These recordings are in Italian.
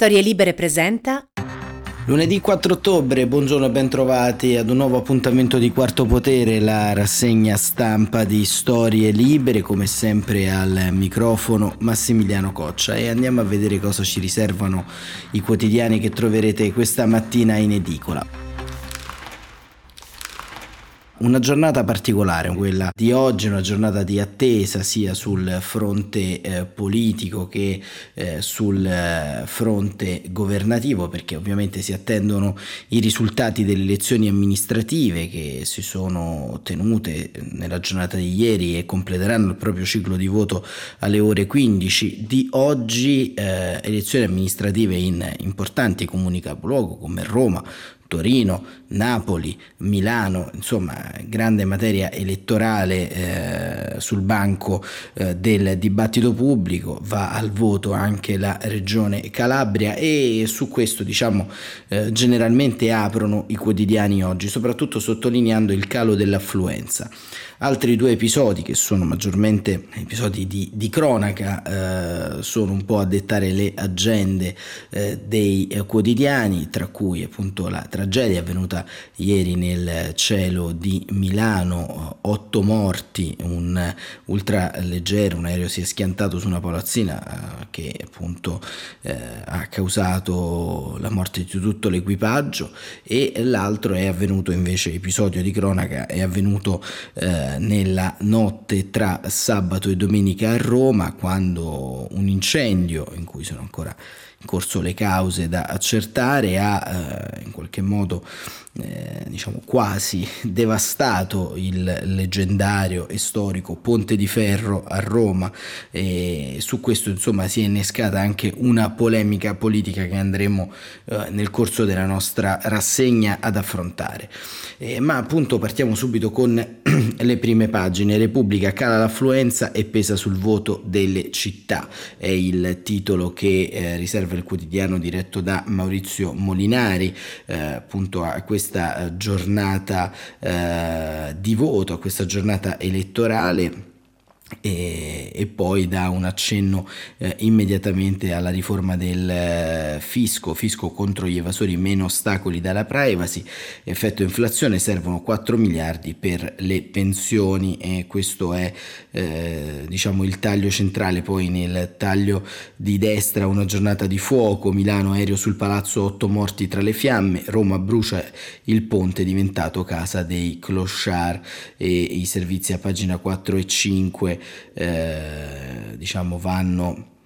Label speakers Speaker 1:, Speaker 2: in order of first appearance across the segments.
Speaker 1: Storie Libere presenta
Speaker 2: Lunedì 4 ottobre, buongiorno e bentrovati ad un nuovo appuntamento di Quarto Potere, la rassegna stampa di Storie Libere, come sempre al microfono Massimiliano Coccia e andiamo a vedere cosa ci riservano i quotidiani che troverete questa mattina in edicola. Una giornata particolare, quella di oggi, una giornata di attesa sia sul fronte eh, politico che eh, sul eh, fronte governativo, perché ovviamente si attendono i risultati delle elezioni amministrative che si sono tenute nella giornata di ieri e completeranno il proprio ciclo di voto alle ore 15 di oggi, eh, elezioni amministrative in importanti comuni capoluogo come Roma, Torino, Napoli, Milano, insomma grande materia elettorale eh, sul banco eh, del dibattito pubblico, va al voto anche la regione Calabria e su questo diciamo eh, generalmente aprono i quotidiani oggi, soprattutto sottolineando il calo dell'affluenza. Altri due episodi che sono maggiormente episodi di, di cronaca eh, sono un po' a dettare le agende eh, dei eh, quotidiani, tra cui appunto la tragedia avvenuta ieri nel cielo di Milano, otto morti, un ultraleggero, un aereo si è schiantato su una palazzina eh, che appunto eh, ha causato la morte di tutto l'equipaggio e l'altro è avvenuto invece, episodio di cronaca, è avvenuto eh, nella notte tra sabato e domenica a Roma quando un incendio in cui sono ancora in corso le cause da accertare ha eh, in qualche modo eh, diciamo quasi devastato il leggendario e storico Ponte di Ferro a Roma. E su questo insomma si è innescata anche una polemica politica che andremo eh, nel corso della nostra rassegna ad affrontare. Eh, ma appunto partiamo subito con le prime pagine. Repubblica cala l'affluenza e pesa sul voto delle città. È il titolo che eh, riserva il quotidiano diretto da Maurizio Molinari eh, appunto a questa questa eh, giornata eh, di voto, a questa giornata elettorale e, e, poi dà un accenno eh, immediatamente alla riforma del eh, fisco, fisco contro gli evasori, meno ostacoli dalla privacy, effetto inflazione, servono 4 miliardi per le pensioni. E questo è eh, diciamo il taglio centrale, poi nel taglio di destra una giornata di fuoco, Milano aereo sul palazzo, 8 morti tra le fiamme, Roma brucia il ponte diventato casa dei clochard. E i servizi a pagina 4 e 5 eh, diciamo vanno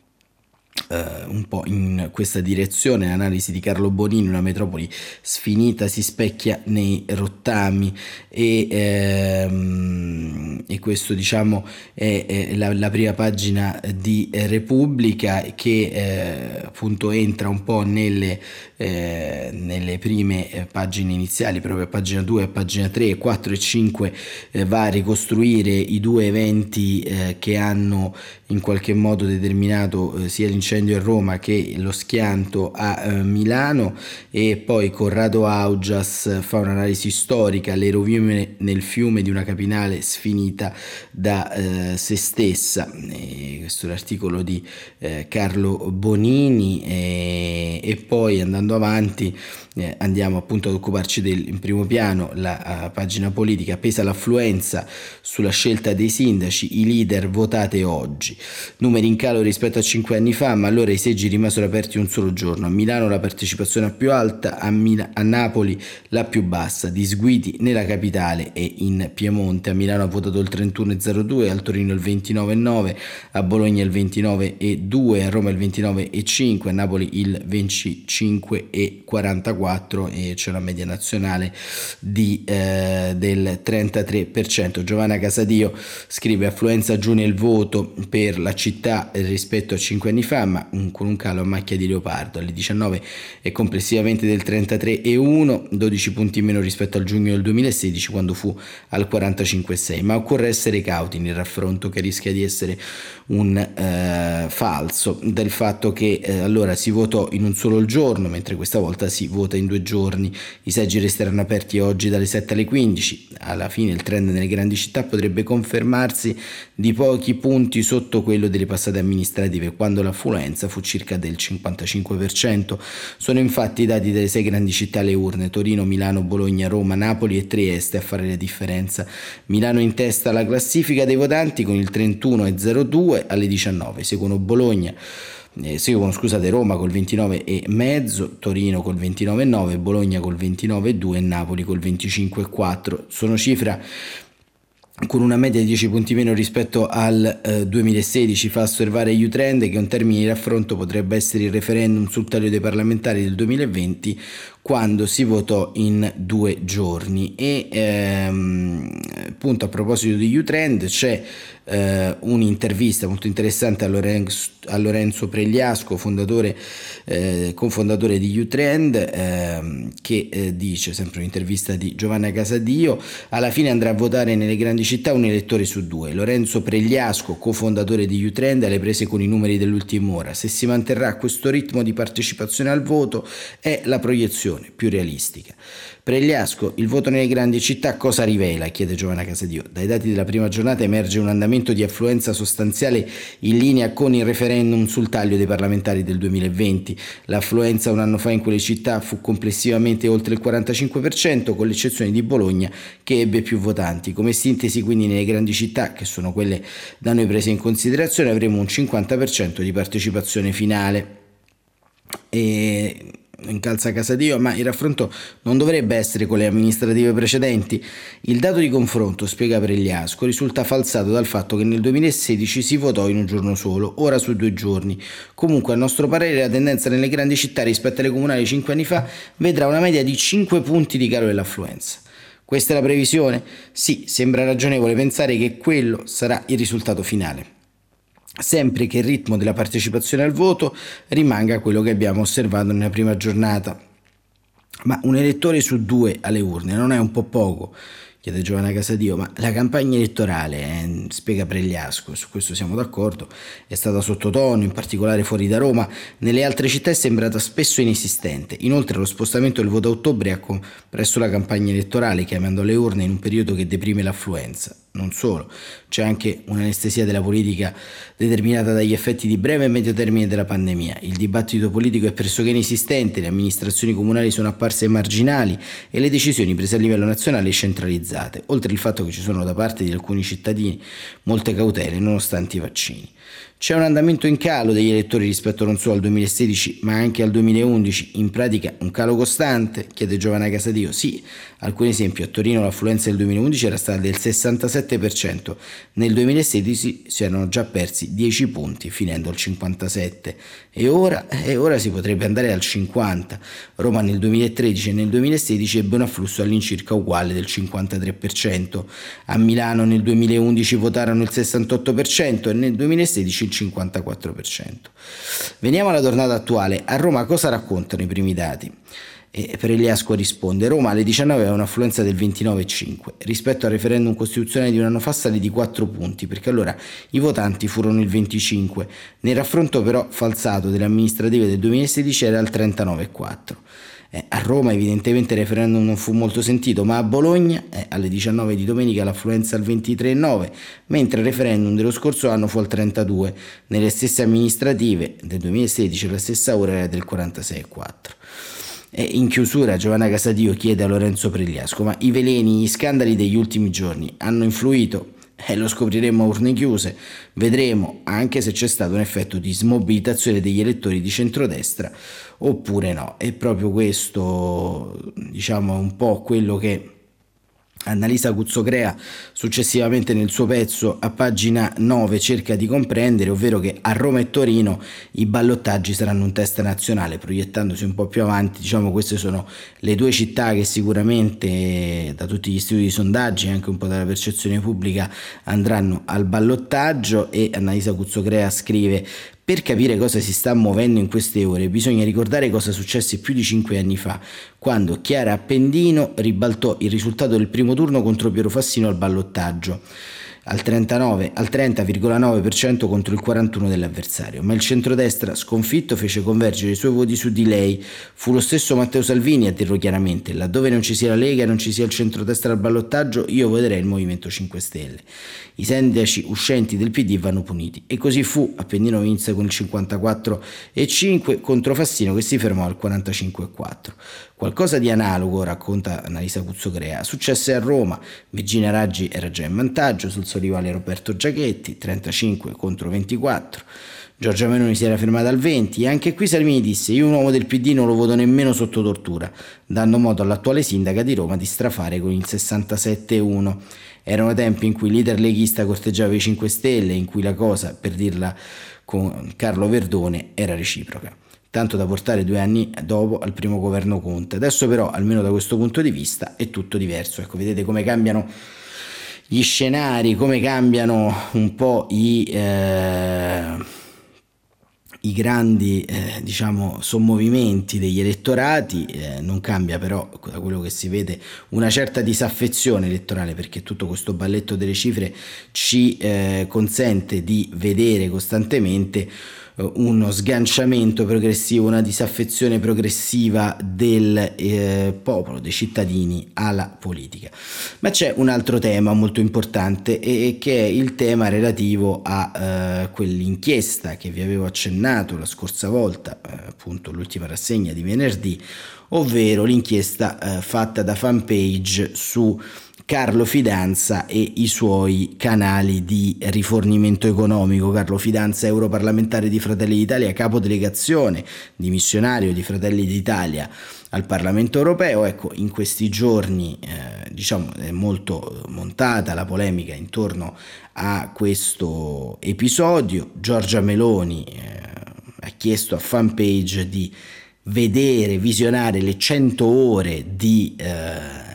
Speaker 2: Uh, un po' in questa direzione. L'analisi di Carlo Bonini, una metropoli sfinita, si specchia nei rottami e, ehm, e questo diciamo è, è la, la, prima pagina di Repubblica che eh, appunto entra un po' nelle, eh, nelle prime eh, pagine iniziali, proprio a pagina 2, a pagina 3, 4 e 5 eh, va a ricostruire i due eventi eh, che hanno in qualche modo determinato sia l'incendio a Roma che lo schianto a eh, Milano e poi Corrado Augias fa un'analisi storica, le rovine nel fiume di una capinale sfinita da eh, se stessa. E questo è l'articolo di eh, Carlo Bonini e, e poi andando avanti eh, andiamo appunto ad occuparci del in primo piano la pagina politica. Pesa l'affluenza sulla scelta dei sindaci i leader votate oggi. Numeri in calo rispetto a cinque anni fa ma allora i seggi rimasero aperti un solo giorno. A Milano la partecipazione più alta a, Mil- a Napoli la più bassa. Disguidi nella capitale e in Piemonte. A Milano ha votato il 31,02 al Torino il 29,9 a Bologna il 29,2 a Roma il 29,5 a Napoli il 25,44 34 e c'è una media nazionale di, eh, del 33%. Giovanna Casadio scrive affluenza giù nel voto per la città rispetto a 5 anni fa, ma con un calo a macchia di leopardo. Alle 19 è complessivamente del 33,1, 12 punti meno rispetto al giugno del 2016 quando fu al 45,6. Ma occorre essere cauti nel raffronto che rischia di essere un eh, falso del fatto che eh, allora si votò in un solo giorno, mentre questa volta si vota in due giorni. I seggi resteranno aperti oggi dalle 7 alle 15. Alla fine il trend nelle grandi città potrebbe confermarsi di pochi punti sotto quello delle passate amministrative, quando l'affluenza fu circa del 55%. Sono infatti i dati delle sei grandi città alle urne, Torino, Milano, Bologna, Roma, Napoli e Trieste a fare la differenza. Milano in testa alla classifica dei votanti con il 31,02 alle 19, seguono Bologna eh, seguono scusate, Roma col 29,5, Torino col 29,9, Bologna col 29,2 e Napoli col 25,4. Sono cifra con una media di 10 punti meno rispetto al eh, 2016 fa osservare U-Trend che un termine di raffronto potrebbe essere il referendum sul taglio dei parlamentari del 2020 quando si votò in due giorni e ehm, appunto a proposito di U-Trend c'è eh, un'intervista molto interessante a Lorenzo, a Lorenzo Pregliasco, fondatore, eh, cofondatore di U-Trend, eh, che dice, sempre un'intervista di Giovanna Casadio, alla fine andrà a votare nelle grandi città un elettore su due. Lorenzo Pregliasco, cofondatore di U-Trend, alle prese con i numeri dell'ultima ora. Se si manterrà questo ritmo di partecipazione al voto è la proiezione più realistica. Pregliasco, il voto nelle grandi città cosa rivela? chiede Giovanna Casadio. Dai dati della prima giornata emerge un andamento di affluenza sostanziale in linea con il referendum sul taglio dei parlamentari del 2020. L'affluenza un anno fa in quelle città fu complessivamente oltre il 45%, con l'eccezione di Bologna che ebbe più votanti. Come sintesi quindi nelle grandi città, che sono quelle da noi prese in considerazione, avremo un 50% di partecipazione finale. E incalza Casadio, ma il raffronto non dovrebbe essere con le amministrative precedenti. Il dato di confronto, spiega Pregliasco, risulta falsato dal fatto che nel 2016 si votò in un giorno solo, ora su due giorni. Comunque, a nostro parere, la tendenza nelle grandi città rispetto alle comunali 5 anni fa vedrà una media di 5 punti di calo dell'affluenza. Questa è la previsione? Sì, sembra ragionevole pensare che quello sarà il risultato finale sempre che il ritmo della partecipazione al voto rimanga quello che abbiamo osservato nella prima giornata. Ma un elettore su due alle urne non è un po' poco chiede Giovanna Casadio, ma la campagna elettorale, eh, spiega Pregliasco, su questo siamo d'accordo, è stata sottotono, in particolare fuori da Roma, nelle altre città è sembrata spesso inesistente. Inoltre lo spostamento del voto a ottobre ha compresso la campagna elettorale, chiamando le urne in un periodo che deprime l'affluenza. Non solo, c'è anche un'anestesia della politica determinata dagli effetti di breve e medio termine della pandemia. Il dibattito politico è pressoché inesistente, le amministrazioni comunali sono apparse marginali e le decisioni prese a livello nazionale centralizzate, oltre al fatto che ci sono da parte di alcuni cittadini molte cautele nonostante i vaccini. C'è un andamento in calo degli elettori rispetto non solo al 2016 ma anche al 2011, in pratica un calo costante, chiede Giovanna Casadio. Sì, alcuni esempi, a Torino l'affluenza del 2011 era stata del 67%, nel 2016 si erano già persi 10 punti finendo al 57% e ora, e ora si potrebbe andare al 50%. Roma nel 2013 e nel 2016 ebbe un afflusso all'incirca uguale del 53%, a Milano nel 2011 votarono il 68% e nel 2016 il 54%. Veniamo alla tornata attuale. A Roma cosa raccontano i primi dati? E Preliasco risponde: Roma alle 19 aveva un'affluenza del 29,5 rispetto al referendum costituzionale di un anno fa sale di 4 punti, perché allora i votanti furono il 25. Nel raffronto però falsato delle amministrative del 2016 era il 39,4. Eh, a Roma evidentemente il referendum non fu molto sentito, ma a Bologna eh, alle 19 di domenica l'affluenza al 23,9, mentre il referendum dello scorso anno fu al 32. Nelle stesse amministrative del 2016 la stessa ora era del 46,4. E in chiusura Giovanna Casadio chiede a Lorenzo Pregliasco, ma i veleni, gli scandali degli ultimi giorni hanno influito? Eh, lo scopriremo a urne chiuse, vedremo anche se c'è stato un effetto di smobilitazione degli elettori di centrodestra oppure no. È proprio questo, diciamo, un po' quello che Annalisa Cuzzocrea successivamente nel suo pezzo a pagina 9 cerca di comprendere, ovvero che a Roma e Torino i ballottaggi saranno un test nazionale, proiettandosi un po' più avanti, diciamo queste sono le due città che sicuramente da tutti gli istituti di sondaggi e anche un po' dalla percezione pubblica andranno al ballottaggio e Annalisa Cuzzocrea scrive per capire cosa si sta muovendo in queste ore bisogna ricordare cosa successe più di cinque anni fa, quando Chiara Appendino ribaltò il risultato del primo turno contro Piero Fassino al ballottaggio. Al, 39, al 30,9% contro il 41% dell'avversario, ma il centrodestra sconfitto fece convergere i suoi voti su di lei. Fu lo stesso Matteo Salvini a dirlo chiaramente, laddove non ci sia la Lega non ci sia il centrodestra al ballottaggio, io voterei il Movimento 5 Stelle. I sindaci uscenti del PD vanno puniti. E così fu, Appennino vinse con il 54,5 contro Fassino che si fermò al 45,4. Qualcosa di analogo, racconta Annalisa Cuzzocrea, successe a Roma. Virginia Raggi era già in vantaggio sul suo rivale Roberto Giachetti, 35 contro 24. Giorgia Meloni si era fermata al 20 e anche qui Salvini disse io un uomo del PD non lo voto nemmeno sotto tortura, dando modo all'attuale sindaca di Roma di strafare con il 67-1. Erano tempi in cui il leader leghista corteggiava i 5 Stelle, in cui la cosa, per dirla con Carlo Verdone, era reciproca tanto da portare due anni dopo al primo governo Conte. Adesso però, almeno da questo punto di vista, è tutto diverso. Ecco, vedete come cambiano gli scenari, come cambiano un po' i... Eh, i grandi eh, diciamo, sommovimenti degli elettorati, eh, non cambia però da quello che si vede una certa disaffezione elettorale perché tutto questo balletto delle cifre ci eh, consente di vedere costantemente uno sganciamento progressivo, una disaffezione progressiva del eh, popolo, dei cittadini alla politica. Ma c'è un altro tema molto importante e, che è il tema relativo a eh, quell'inchiesta che vi avevo accennato la scorsa volta, eh, appunto l'ultima rassegna di venerdì, ovvero l'inchiesta eh, fatta da fanpage su Carlo Fidanza e i suoi canali di rifornimento economico. Carlo Fidanza, europarlamentare di Fratelli d'Italia, capo delegazione dimissionario di Fratelli d'Italia al Parlamento europeo. Ecco, in questi giorni eh, diciamo, è molto montata la polemica intorno a questo episodio. Giorgia Meloni eh, ha chiesto a fanpage di vedere, visionare le 100 ore di... Eh,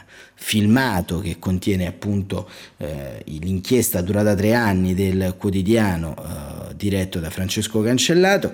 Speaker 2: filmato che contiene appunto eh, l'inchiesta durata tre anni del quotidiano eh, diretto da Francesco Cancellato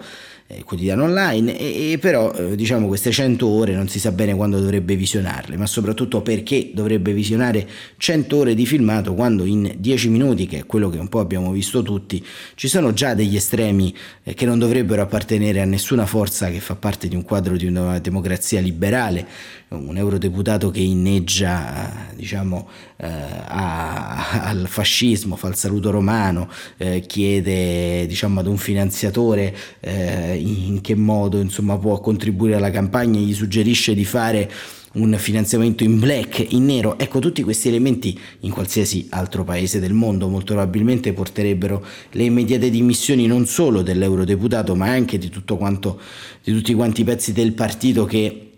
Speaker 2: quotidiano online e, e però eh, diciamo queste 100 ore non si sa bene quando dovrebbe visionarle ma soprattutto perché dovrebbe visionare 100 ore di filmato quando in 10 minuti che è quello che un po' abbiamo visto tutti ci sono già degli estremi eh, che non dovrebbero appartenere a nessuna forza che fa parte di un quadro di una democrazia liberale. Un eurodeputato che inneggia diciamo, eh, a, al fascismo, fa il saluto romano, eh, chiede diciamo, ad un finanziatore eh, in che modo insomma, può contribuire alla campagna, gli suggerisce di fare un finanziamento in black, in nero. Ecco, tutti questi elementi in qualsiasi altro paese del mondo molto probabilmente porterebbero le immediate dimissioni non solo dell'eurodeputato, ma anche di quanto di tutti quanti i pezzi del partito che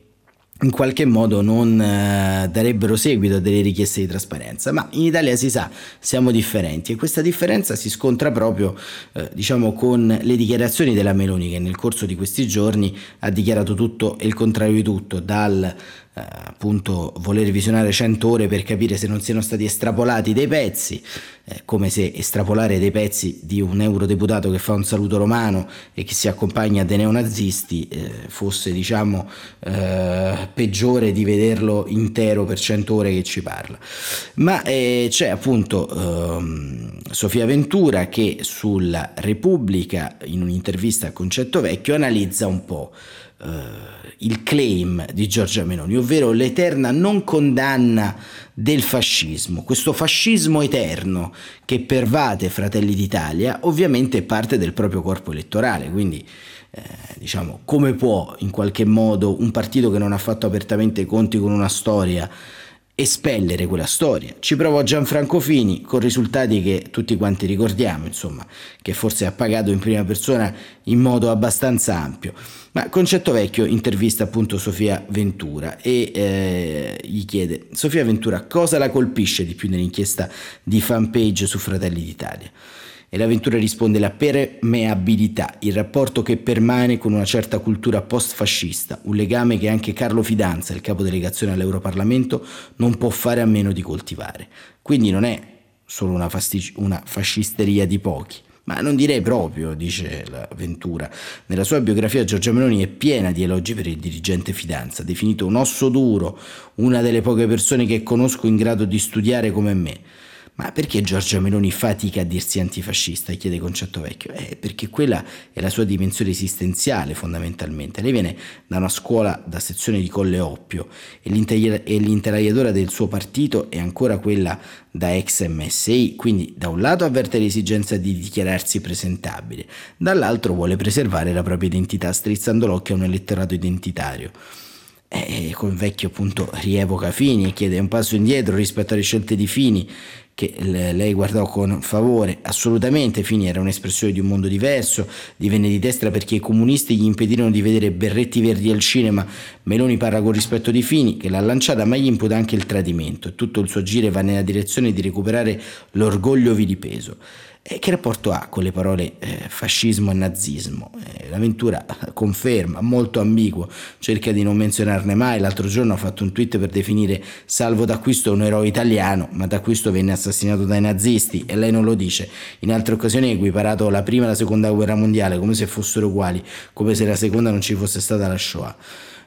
Speaker 2: in qualche modo non eh, darebbero seguito a delle richieste di trasparenza, ma in Italia si sa, siamo differenti e questa differenza si scontra proprio eh, diciamo, con le dichiarazioni della Meloni che nel corso di questi giorni ha dichiarato tutto e il contrario di tutto, dal appunto voler visionare 100 ore per capire se non siano stati estrapolati dei pezzi, eh, come se estrapolare dei pezzi di un eurodeputato che fa un saluto romano e che si accompagna a dei neonazisti eh, fosse diciamo eh, peggiore di vederlo intero per 100 ore che ci parla. Ma eh, c'è appunto ehm, Sofia Ventura che sulla Repubblica in un'intervista a Concetto Vecchio analizza un po' eh, il claim di Giorgia Meloni, ovvero l'eterna non condanna del fascismo. Questo fascismo eterno che pervade Fratelli d'Italia ovviamente parte del proprio corpo elettorale, quindi eh, diciamo come può in qualche modo un partito che non ha fatto apertamente i conti con una storia espellere quella storia. Ci provò Gianfranco Fini con risultati che tutti quanti ricordiamo, insomma, che forse ha pagato in prima persona in modo abbastanza ampio. Ma Concetto Vecchio intervista appunto Sofia Ventura e eh, gli chiede Sofia Ventura cosa la colpisce di più nell'inchiesta di fanpage su Fratelli d'Italia? E l'avventura risponde la permeabilità, il rapporto che permane con una certa cultura post-fascista, un legame che anche Carlo Fidanza, il capo delegazione all'Europarlamento, non può fare a meno di coltivare. Quindi non è solo una, fastic- una fascisteria di pochi, ma non direi proprio, dice la Ventura. Nella sua biografia Giorgia Meloni è piena di elogi per il dirigente Fidanza, definito un osso duro, una delle poche persone che conosco in grado di studiare come me Ma perché Giorgia Meloni fatica a dirsi antifascista? chiede Concetto Vecchio. Eh, perché quella è la sua dimensione esistenziale fondamentalmente. Lei viene da una scuola da sezione di Colle Oppio e l'interaiatura del suo partito è ancora quella da ex MSI, quindi da un lato avverte l'esigenza di dichiararsi presentabile, dall'altro vuole preservare la propria identità strizzando l'occhio a un elettorato identitario. E con vecchio appunto rievoca Fini e chiede un passo indietro rispetto alle scelte di Fini che lei guardò con favore, assolutamente Fini era un'espressione di un mondo diverso, divenne di destra perché i comunisti gli impedirono di vedere berretti verdi al cinema, Meloni parla con rispetto di Fini che l'ha lanciata ma gli imputa anche il tradimento. Tutto il suo agire va nella direzione di recuperare l'orgoglio vilipeso. E che rapporto ha con le parole eh, fascismo e nazismo? Eh, l'avventura conferma, molto ambiguo, cerca di non menzionarne mai. L'altro giorno ha fatto un tweet per definire Salvo D'Acquisto un eroe italiano, ma D'Acquisto venne assassinato dai nazisti e lei non lo dice. In altre occasioni ha equiparato la prima e la seconda guerra mondiale come se fossero uguali, come se la seconda non ci fosse stata la Shoah.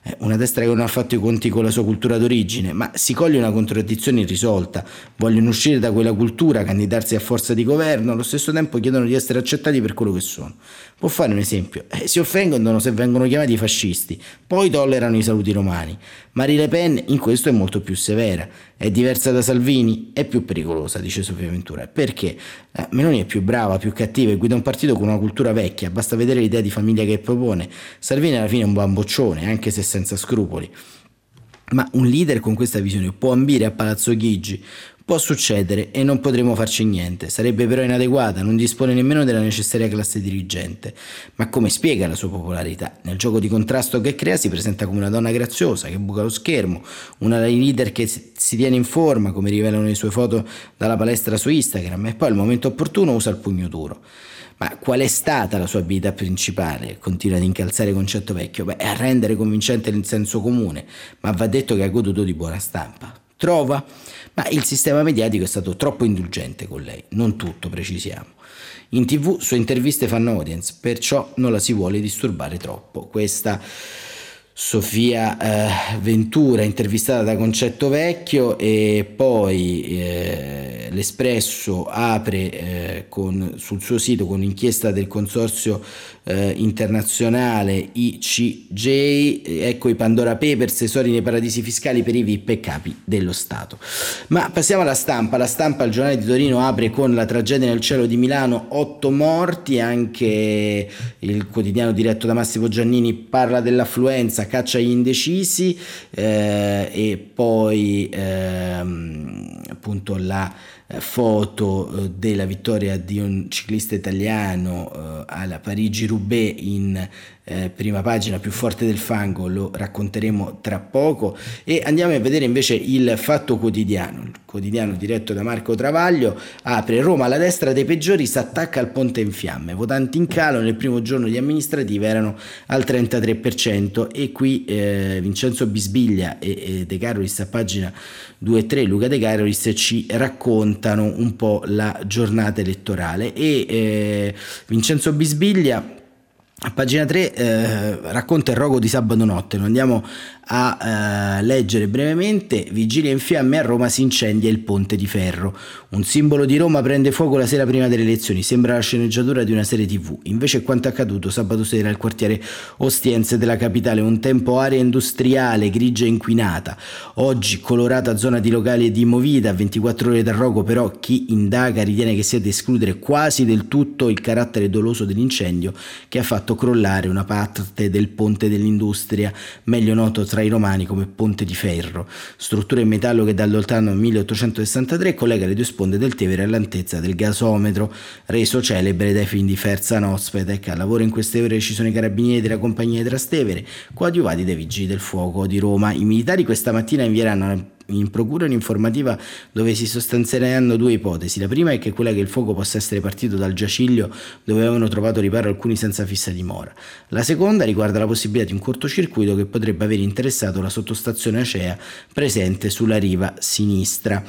Speaker 2: Eh, una destra che non ha fatto i conti con la sua cultura d'origine, ma si coglie una contraddizione irrisolta. Vogliono uscire da quella cultura, candidarsi a forza di governo, allo stesso tempo chiedono di essere accettati per quello che sono. Può fare un esempio, eh, si offendono se vengono chiamati fascisti, poi tollerano i saluti romani. Marie Le Pen in questo è molto più severa, è diversa da Salvini, è più pericolosa, dice Sofia Ventura. Perché? Eh, Meloni è più brava, più cattiva e guida un partito con una cultura vecchia, basta vedere l'idea di famiglia che propone. Salvini alla fine è un bamboccione, anche se senza scrupoli. Ma un leader con questa visione può ambire a Palazzo Chigi, Può succedere e non potremo farci niente, sarebbe però inadeguata, non dispone nemmeno della necessaria classe dirigente. Ma come spiega la sua popolarità? Nel gioco di contrasto che crea si presenta come una donna graziosa che buca lo schermo, una leader che si tiene in forma, come rivelano le sue foto dalla palestra su Instagram, e poi al momento opportuno usa il pugno duro. Ma qual è stata la sua abilità principale? Continua ad incalzare concetto vecchio. Beh, a rendere convincente il senso comune, ma va detto che ha goduto di buona stampa. Trova? Ma il sistema mediatico è stato troppo indulgente con lei, non tutto precisiamo. In tv sue interviste fanno audience, perciò non la si vuole disturbare troppo. Questa Sofia eh, Ventura intervistata da Concetto Vecchio e poi eh, l'Espresso apre eh, con, sul suo sito con inchiesta del consorzio eh, internazionale ICJ, ecco i Pandora Papers, tesori nei paradisi fiscali per i VIP e capi dello Stato. Ma passiamo alla stampa, la stampa al giornale di Torino apre con la tragedia nel cielo di Milano, otto morti, anche il quotidiano diretto da Massimo Giannini parla dell'affluenza caccia agli indecisi eh, e poi ehm, appunto la eh, foto eh, della vittoria di un ciclista italiano eh, alla Parigi-Roubaix in eh, prima pagina più forte del fango, lo racconteremo tra poco. E andiamo a vedere invece il Fatto Quotidiano, il quotidiano diretto da Marco Travaglio, apre Roma alla destra dei peggiori si attacca al ponte in fiamme, votanti in calo nel primo giorno di amministrativa erano al 33% e qui eh, Vincenzo Bisbiglia e, e De Carolis a pagina 2 e 3, Luca De Carolis ci raccontano un po' la giornata elettorale. E eh, Vincenzo Bisbiglia a pagina 3 eh, racconta il rogo di sabato notte, lo andiamo a eh, leggere brevemente, Vigilia in fiamme a Roma si incendia il ponte di ferro. Un simbolo di Roma prende fuoco la sera prima delle elezioni, sembra la sceneggiatura di una serie tv. Invece quanto accaduto sabato sera al quartiere Ostiense della capitale, un tempo area industriale, grigia e inquinata. Oggi colorata zona di locali e di movida, a 24 ore dal rogo però chi indaga ritiene che sia da escludere quasi del tutto il carattere doloso dell'incendio che ha fatto crollare una parte del ponte dell'industria, meglio noto tra tra i romani come ponte di ferro, struttura in metallo che dal lontano 1863 collega le due sponde del Tevere all'altezza del gasometro, reso celebre dai film di Ferza Nospetec. A lavoro in queste ore ci sono i carabinieri della compagnia di Trastevere, coadiuvati dai vigili del fuoco di Roma. I militari questa mattina invieranno in procura un'informativa dove si sostanzieranno due ipotesi. La prima è che quella che il fuoco possa essere partito dal giaciglio dove avevano trovato riparo alcuni senza fissa dimora. La seconda riguarda la possibilità di un cortocircuito che potrebbe aver interessato la sottostazione Acea presente sulla riva sinistra.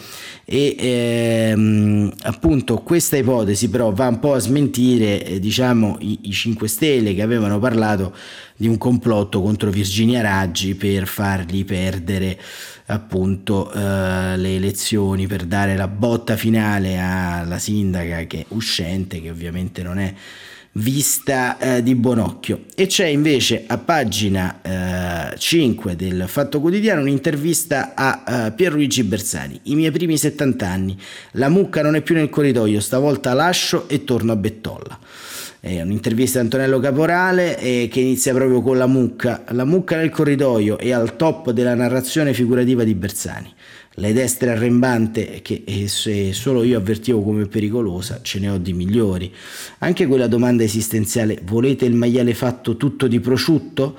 Speaker 2: E ehm, appunto questa ipotesi però va un po' a smentire eh, diciamo i, i 5 Stelle che avevano parlato di un complotto contro Virginia Raggi per fargli perdere appunto eh, le elezioni, per dare la botta finale alla sindaca che è uscente, che ovviamente non è vista eh, di buon occhio. E c'è invece a pagina eh, 5 del Fatto Quotidiano un'intervista a eh, Pierluigi Bersani. I miei primi 70 anni, la mucca non è più nel corridoio, stavolta lascio e torno a Bettolla. È un'intervista a Antonello Caporale eh, che inizia proprio con la mucca. La mucca nel corridoio e al top della narrazione figurativa di Bersani la destra arrembante che se solo io avvertivo come pericolosa, ce ne ho di migliori. Anche quella domanda esistenziale, volete il maiale fatto tutto di prosciutto?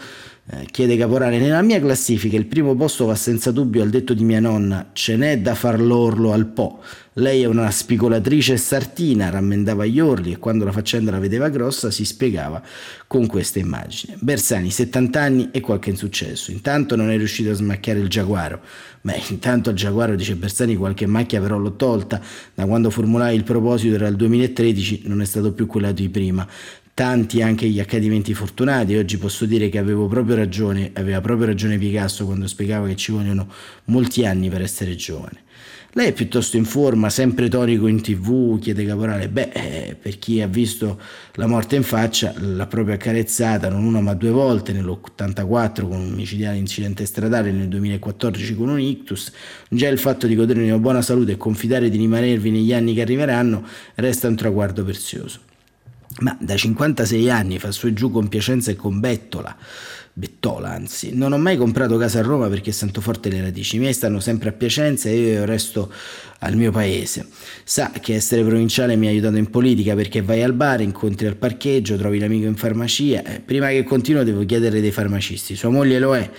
Speaker 2: Eh, chiede Caporale, nella mia classifica il primo posto va senza dubbio al detto di mia nonna, ce n'è da far l'orlo al Po. Lei è una spigolatrice sartina, rammendava gli orli e quando la faccenda la vedeva grossa si spiegava con questa immagine. Bersani, 70 anni e qualche insuccesso. Intanto non è riuscito a smacchiare il giaguaro. Beh, intanto al giaguaro, dice Bersani, qualche macchia però l'ho tolta. Da quando formulai il proposito era il 2013, non è stato più quello di prima tanti anche gli accadimenti fortunati. Oggi posso dire che avevo proprio ragione, aveva proprio ragione Picasso quando spiegava che ci vogliono molti anni per essere giovane. Lei è piuttosto in forma, sempre tonico in tv, chiede Caporale. Beh, eh, per chi ha visto la morte in faccia, l'ha proprio accarezzata non una ma due volte, nell'84 con un micidiale incidente stradale, nel 2014 con un ictus. Già il fatto di godere di una buona salute e confidare di rimanervi negli anni che arriveranno resta un traguardo prezioso. Ma da 56 anni fa su e giù con Piacenza e con Bettola Bettola, anzi. Non ho mai comprato casa a Roma perché sento forte le radici. Miei stanno sempre a Piacenza e io resto al mio paese. Sa che essere provinciale mi ha aiutato in politica perché vai al bar, incontri al parcheggio, trovi l'amico in farmacia. Eh, prima che continuo devo chiedere dei farmacisti. Sua moglie lo è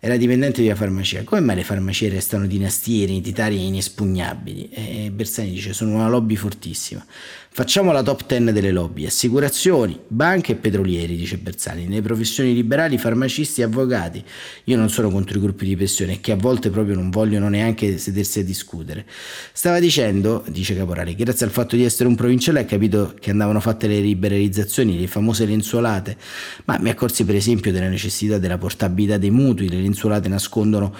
Speaker 2: era dipendente di una farmacia. Come mai le farmacie restano dinastie ereditarie inespugnabili? E Bersani dice: Sono una lobby fortissima. Facciamo la top 10 delle lobby: assicurazioni, banche e petrolieri, dice Bersani. Nelle professioni liberali, farmacisti e avvocati. Io non sono contro i gruppi di pressione che a volte proprio non vogliono neanche sedersi a discutere. Stava dicendo, dice Caporale, che grazie al fatto di essere un provinciale ha capito che andavano fatte le liberalizzazioni, le famose lenzuolate. Ma mi accorsi per esempio della necessità della portabilità dei mutui, le lenzuolate nascono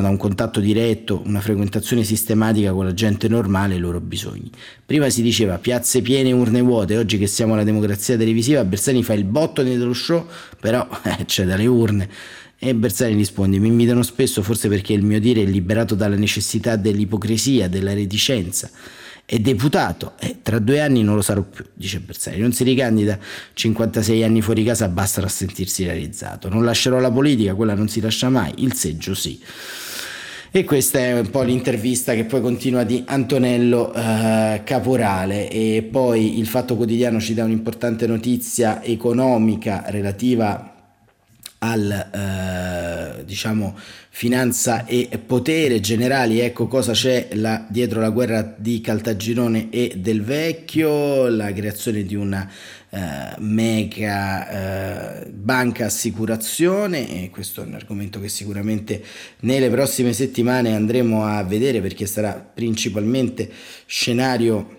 Speaker 2: da un contatto diretto, una frequentazione sistematica con la gente normale e i loro bisogni. Prima si diceva piazze piene, urne vuote, oggi che siamo alla democrazia televisiva, Bersani fa il botto dello show, però eh, c'è dalle urne. E Bersani risponde: Mi invitano spesso, forse perché il mio dire è liberato dalla necessità dell'ipocrisia, della reticenza. È deputato e tra due anni non lo sarò più, dice Bersani. Non si ricandida 56 anni fuori casa, basta a sentirsi realizzato. Non lascerò la politica, quella non si lascia mai, il seggio sì. E questa è un po' l'intervista che poi continua di Antonello eh, Caporale. E poi il Fatto Quotidiano ci dà un'importante notizia economica relativa al eh, diciamo finanza e potere generali. Ecco cosa c'è la, dietro la guerra di Caltagirone e del Vecchio la creazione di una eh, mega eh, banca assicurazione e questo è un argomento che sicuramente nelle prossime settimane andremo a vedere perché sarà principalmente scenario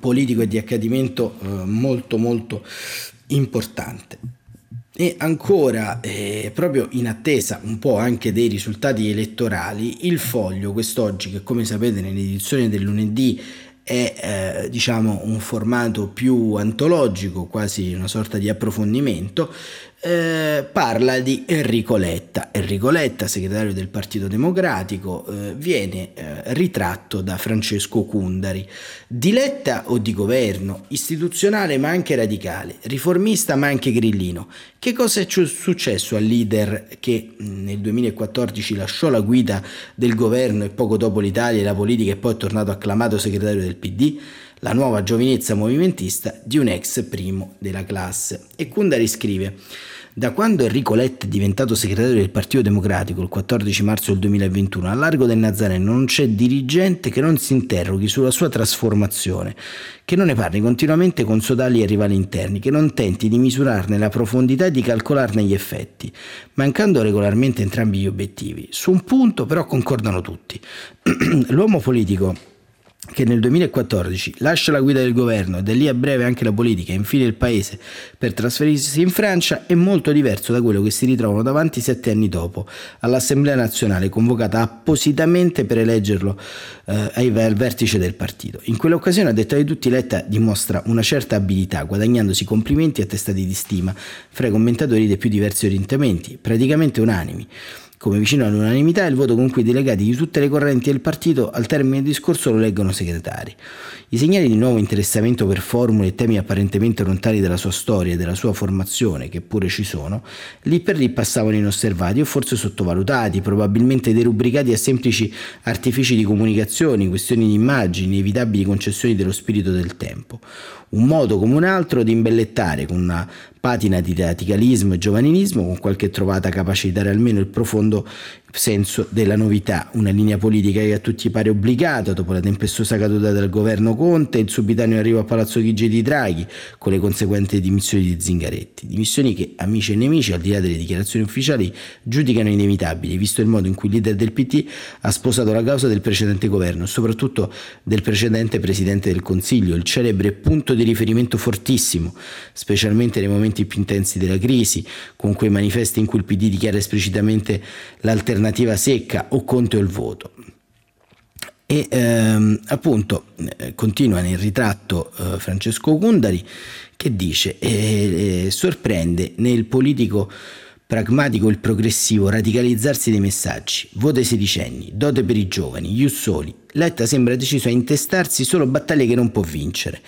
Speaker 2: politico e di accadimento eh, molto molto importante. E ancora, eh, proprio in attesa un po' anche dei risultati elettorali, il foglio quest'oggi, che come sapete nell'edizione del lunedì è eh, diciamo un formato più antologico, quasi una sorta di approfondimento, eh, parla di Enrico Letta. Enrico Letta, segretario del Partito Democratico, eh, viene eh, ritratto da Francesco Cundari. Di Letta o di governo, istituzionale ma anche radicale, riformista ma anche grillino. Che cosa è successo al leader che nel 2014 lasciò la guida del governo e poco dopo l'Italia e la politica e poi è tornato acclamato segretario del PD? La nuova giovinezza movimentista di un ex primo della classe. E Cundari scrive da quando Enrico Letta è diventato segretario del Partito Democratico il 14 marzo del 2021, a largo del Nazareno non c'è dirigente che non si interroghi sulla sua trasformazione, che non ne parli continuamente con sodali e rivali interni, che non tenti di misurarne la profondità e di calcolarne gli effetti, mancando regolarmente entrambi gli obiettivi. Su un punto però concordano tutti. L'uomo politico che nel 2014 lascia la guida del governo e da lì a breve anche la politica e infine il paese per trasferirsi in Francia è molto diverso da quello che si ritrovano davanti sette anni dopo all'Assemblea nazionale convocata appositamente per eleggerlo eh, al vertice del partito. In quell'occasione, a detta di tutti, Letta dimostra una certa abilità, guadagnandosi complimenti e attestati di stima fra i commentatori dei più diversi orientamenti, praticamente unanimi come vicino all'unanimità il voto con cui i delegati di tutte le correnti del partito al termine del discorso lo leggono segretari. I segnali di nuovo interessamento per formule e temi apparentemente lontani dalla sua storia e della sua formazione, che pure ci sono, lì per lì passavano inosservati o forse sottovalutati, probabilmente derubricati a semplici artifici di comunicazione, questioni di immagini, inevitabili concessioni dello spirito del tempo un modo come un altro di imbellettare con una patina di radicalismo e giovanilismo, con qualche trovata capace di dare almeno il profondo senso della novità, una linea politica che a tutti pare obbligata dopo la tempestosa caduta del governo Conte e il subitaneo arrivo a Palazzo Chigi di Draghi con le conseguenti dimissioni di Zingaretti, dimissioni che amici e nemici al di là delle dichiarazioni ufficiali giudicano inevitabili visto il modo in cui il leader del PT ha sposato la causa del precedente governo e soprattutto del precedente Presidente del Consiglio, il celebre punto di riferimento fortissimo, specialmente nei momenti più intensi della crisi, con quei manifesti in cui il PD dichiara esplicitamente l'alternativa alternativa secca o contro il voto. E ehm, appunto eh, continua nel ritratto eh, Francesco Gundari che dice eh, sorprende nel politico pragmatico il progressivo radicalizzarsi dei messaggi, voto ai sedicenni, dote per i giovani, gli ussoli. Letta sembra deciso a intestarsi solo battaglie che non può vincere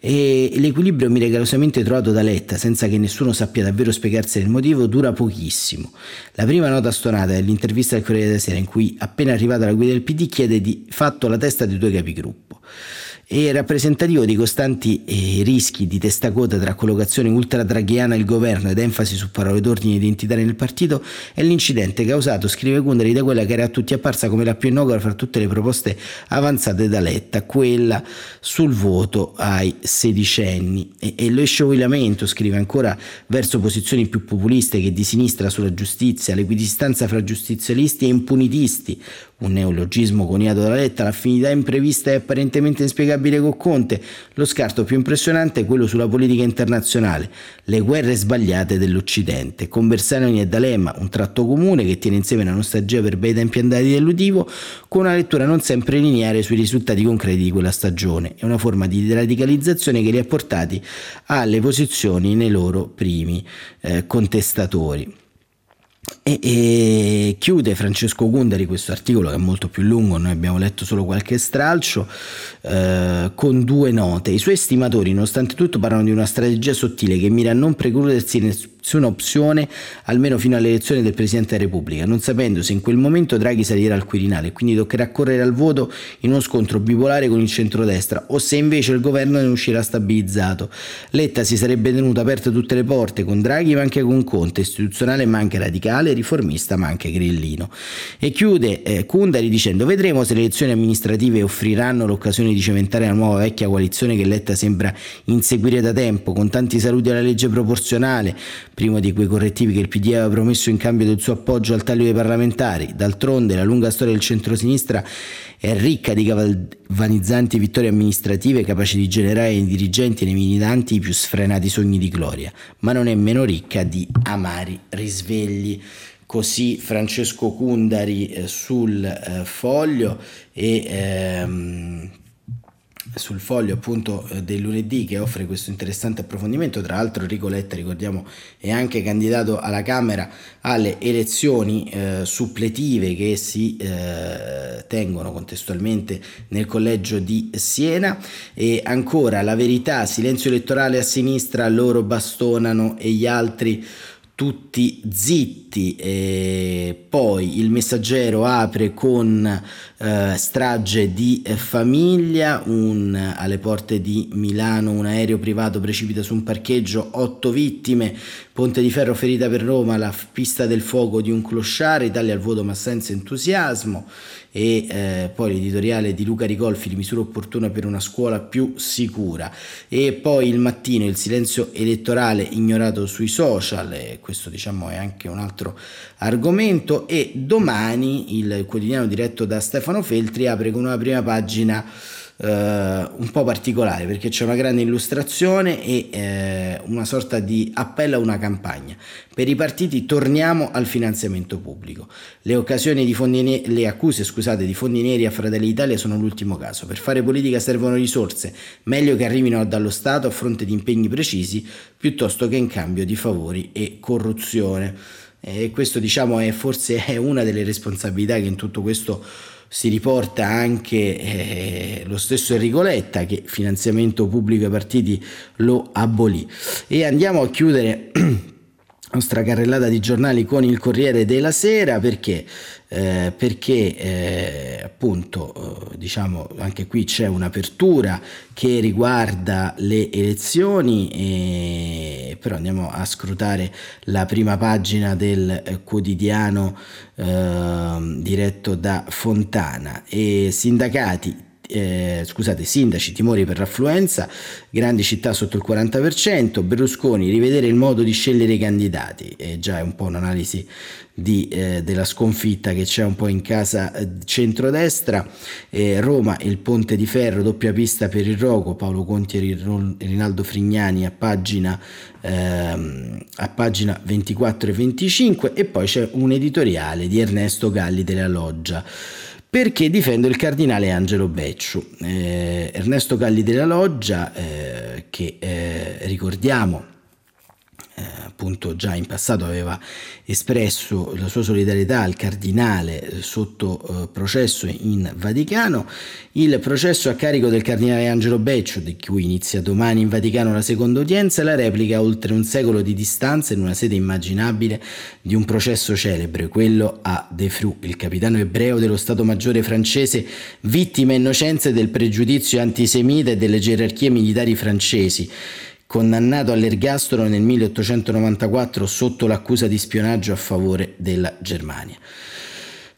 Speaker 2: e l'equilibrio miracolosamente trovato da Letta, senza che nessuno sappia davvero spiegarsi il motivo, dura pochissimo. La prima nota stonata è l'intervista al Corriere della Sera in cui, appena arrivata la guida del PD, chiede di fatto la testa dei due capigruppo e rappresentativo di costanti eh, rischi di testacoda tra collocazione ultradraghiana del governo ed enfasi su parole d'ordine identitarie nel partito è l'incidente causato, scrive Kunderi, da quella che era a tutti apparsa come la più innocua fra tutte le proposte avanzate da Letta, quella sul voto ai sedicenni. E, e lo scivolamento, scrive ancora, verso posizioni più populiste che di sinistra sulla giustizia, l'equidistanza fra giustizialisti e impunitisti, un neologismo coniato dalla Letta, l'affinità imprevista e apparentemente inspiegabile con Conte, lo scarto più impressionante è quello sulla politica internazionale, le guerre sbagliate dell'Occidente, con Bersani e D'Alema, un tratto comune che tiene insieme la nostalgia per bei tempi andati dell'udivo, con una lettura non sempre lineare sui risultati concreti di quella stagione, è una forma di radicalizzazione che li ha portati alle posizioni nei loro primi eh, contestatori. E, e, chiude Francesco Gundari questo articolo che è molto più lungo, noi abbiamo letto solo qualche stralcio, eh, con due note. I suoi stimatori, nonostante tutto, parlano di una strategia sottile che mira a non precludersi nessuna opzione, almeno fino alle elezioni del Presidente della Repubblica, non sapendo se in quel momento Draghi salirà al Quirinale e quindi toccherà correre al voto in uno scontro bipolare con il centrodestra o se invece il governo ne uscirà stabilizzato. Letta si sarebbe tenuto aperte tutte le porte con Draghi ma anche con Conte, istituzionale ma anche radicale, riformista ma anche grillino. E chiude eh, Kundari dicendo vedremo se le elezioni amministrative offriranno l'occasione di cementare la nuova vecchia coalizione che Letta sembra inseguire da tempo, con tanti saluti alla legge proporzionale, primo di quei correttivi che il PD aveva promesso in cambio del suo appoggio al taglio dei parlamentari. D'altronde la lunga storia del centrosinistra è ricca di galvanizzanti vittorie amministrative capaci di generare nei dirigenti e nei militanti i più sfrenati sogni di gloria, ma non è meno ricca di amari risvegli. Così Francesco Cundari eh, sul eh, foglio e ehm, sul foglio appunto eh, del lunedì che offre questo interessante approfondimento. Tra l'altro Enrico Letta, ricordiamo, è anche candidato alla Camera alle elezioni eh, suppletive che si eh, tengono contestualmente nel collegio di Siena. E ancora la verità, silenzio elettorale a sinistra, loro bastonano e gli altri tutti zitti e poi il messaggero apre con eh, strage di famiglia un, alle porte di Milano un aereo privato precipita su un parcheggio otto vittime Ponte di Ferro ferita per Roma la pista del fuoco di un clochard Italia al voto ma senza entusiasmo e eh, poi l'editoriale di Luca Ricolfi misura opportuna per una scuola più sicura. E poi il mattino il silenzio elettorale ignorato sui social e questo diciamo è anche un altro argomento e domani il quotidiano diretto da Stefano Feltri apre con una prima pagina eh, un po' particolare perché c'è una grande illustrazione e eh, una sorta di appello a una campagna. Per i partiti torniamo al finanziamento pubblico. Le, ne- le accuse scusate, di fondi neri a Fratelli d'Italia sono l'ultimo caso. Per fare politica servono risorse, meglio che arrivino dallo Stato a fronte di impegni precisi piuttosto che in cambio di favori e corruzione. E questo diciamo è forse è una delle responsabilità che in tutto questo si riporta anche eh, lo stesso Enrico Letta che finanziamento pubblico ai partiti lo abolì. E andiamo a chiudere nostra carrellata di giornali con il Corriere della Sera perché, eh, perché eh, appunto eh, diciamo anche qui c'è un'apertura che riguarda le elezioni e, però andiamo a scrutare la prima pagina del eh, quotidiano ehm, diretto da Fontana. E sindacati eh, scusate, sindaci, timori per l'affluenza, grandi città sotto il 40%, Berlusconi, rivedere il modo di scegliere i candidati, è già un po' un'analisi di, eh, della sconfitta che c'è un po' in casa eh, centrodestra, eh, Roma il ponte di ferro, doppia pista per il Rogo, Paolo Conti e Rinaldo Frignani a pagina, ehm, a pagina 24 e 25 e poi c'è un editoriale di Ernesto Galli della Loggia perché difendo il cardinale Angelo Becciu. Eh, Ernesto Galli della Loggia, eh, che eh, ricordiamo appunto già in passato aveva espresso la sua solidarietà al cardinale eh, sotto eh, processo in Vaticano. Il processo a carico del cardinale Angelo Beccio, di cui inizia domani in Vaticano la seconda udienza, la replica oltre un secolo di distanza in una sede immaginabile di un processo celebre, quello a De Fru, il capitano ebreo dello Stato Maggiore francese, vittima innocenze del pregiudizio antisemita e delle gerarchie militari francesi condannato all'ergastolo nel 1894 sotto l'accusa di spionaggio a favore della Germania.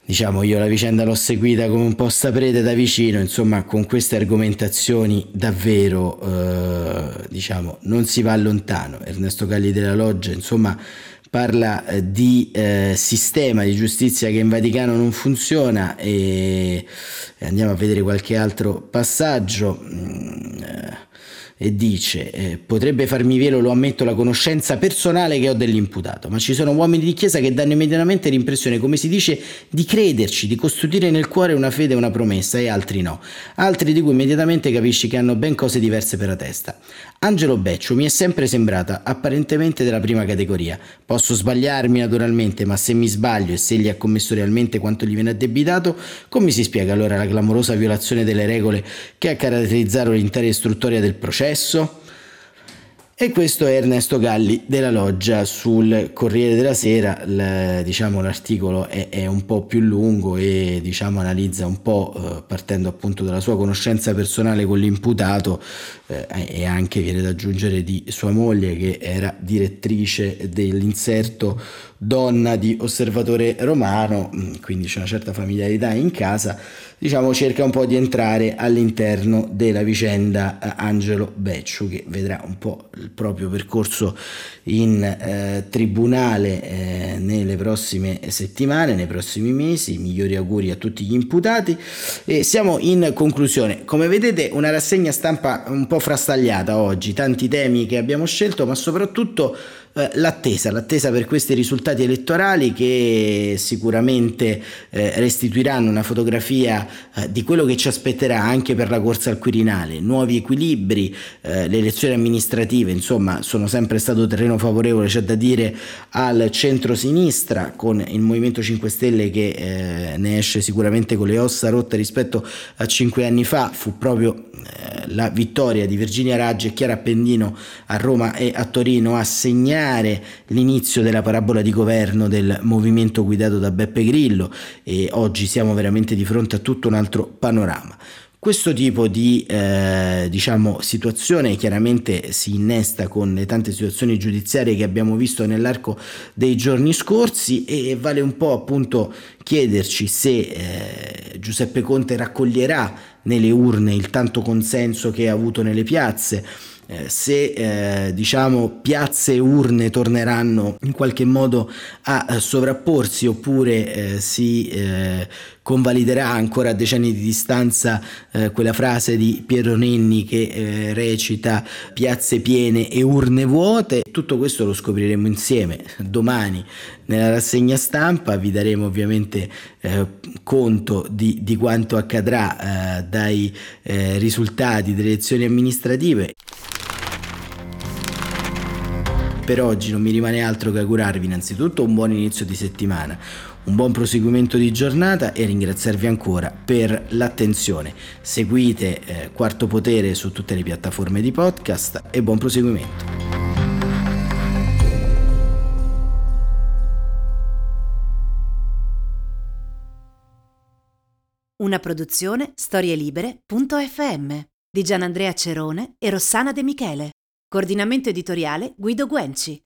Speaker 2: Diciamo, io la vicenda l'ho seguita come un po' saprete da vicino, insomma, con queste argomentazioni davvero, eh, diciamo, non si va lontano. Ernesto Galli della Loggia, insomma, parla eh, di eh, sistema di giustizia che in Vaticano non funziona e andiamo a vedere qualche altro passaggio. Mm, eh, dice eh, potrebbe farmi velo, lo ammetto, la conoscenza personale che ho dell'imputato, ma ci sono uomini di chiesa che danno immediatamente l'impressione, come si dice, di crederci, di costruire nel cuore una fede e una promessa e altri no, altri di cui immediatamente capisci che hanno ben cose diverse per la testa. Angelo Beccio mi è sempre sembrata apparentemente della prima categoria, posso sbagliarmi naturalmente, ma se mi sbaglio e se egli ha commesso realmente quanto gli viene addebitato, come si spiega allora la clamorosa violazione delle regole che ha caratterizzato l'intera istruttoria del processo? Successo? E questo è Ernesto Galli della Loggia sul Corriere della Sera, l, diciamo, l'articolo è, è, un po' più lungo e diciamo, analizza un po', eh, partendo appunto dalla sua conoscenza personale con l'imputato eh, e anche viene da aggiungere di sua moglie che era direttrice dell'inserto donna di osservatore romano, mm, quindi c'è una certa familiarità in casa, diciamo cerca un po' di entrare all'interno della vicenda eh, Angelo Becciu che vedrà un po' il proprio percorso in eh, tribunale eh, nelle prossime settimane, nei prossimi mesi, migliori auguri a tutti gli imputati. E siamo in conclusione. Come vedete una rassegna stampa un po' frastagliata oggi, tanti temi che abbiamo scelto ma soprattutto l'attesa, l'attesa per questi risultati elettorali che sicuramente eh, restituiranno una fotografia eh, di quello che ci aspetterà anche per la corsa al Quirinale, nuovi equilibri, le elezioni amministrative insomma sono sempre stato terreno favorevole, c'è da dire, al centro-sinistra con il Movimento 5 Stelle che ne esce sicuramente con le ossa rotte rispetto a cinque anni fa, fu proprio la vittoria di Virginia Raggi e Chiara Appendino a Roma e a Torino a segnare l'inizio della parabola di governo del movimento guidato da Beppe Grillo e oggi siamo veramente di fronte a tutto un altro panorama. Questo tipo di eh, diciamo, situazione chiaramente si innesta con le tante situazioni giudiziarie che abbiamo visto nell'arco dei giorni scorsi e vale un po' appunto chiederci se eh, Giuseppe Conte raccoglierà nelle urne il tanto consenso che ha avuto nelle piazze eh, se eh, diciamo piazze e urne torneranno in qualche modo a, a sovrapporsi oppure eh, si eh, convaliderà ancora a decenni di distanza eh, quella frase di Piero Nenni che eh, recita piazze piene e urne vuote. Tutto questo lo scopriremo insieme domani nella rassegna stampa, vi daremo ovviamente eh, conto di, di, quanto accadrà eh, dai eh, risultati delle elezioni amministrative. Per oggi non mi rimane altro che augurarvi innanzitutto un buon inizio di settimana un buon proseguimento di giornata e ringraziarvi ancora per l'attenzione. Seguite eh, Quarto Potere su tutte le piattaforme di podcast e buon proseguimento.
Speaker 1: Una produzione storielibere.fm di Gianandrea Cerone e Rossana De Michele. Coordinamento editoriale Guido Guenci.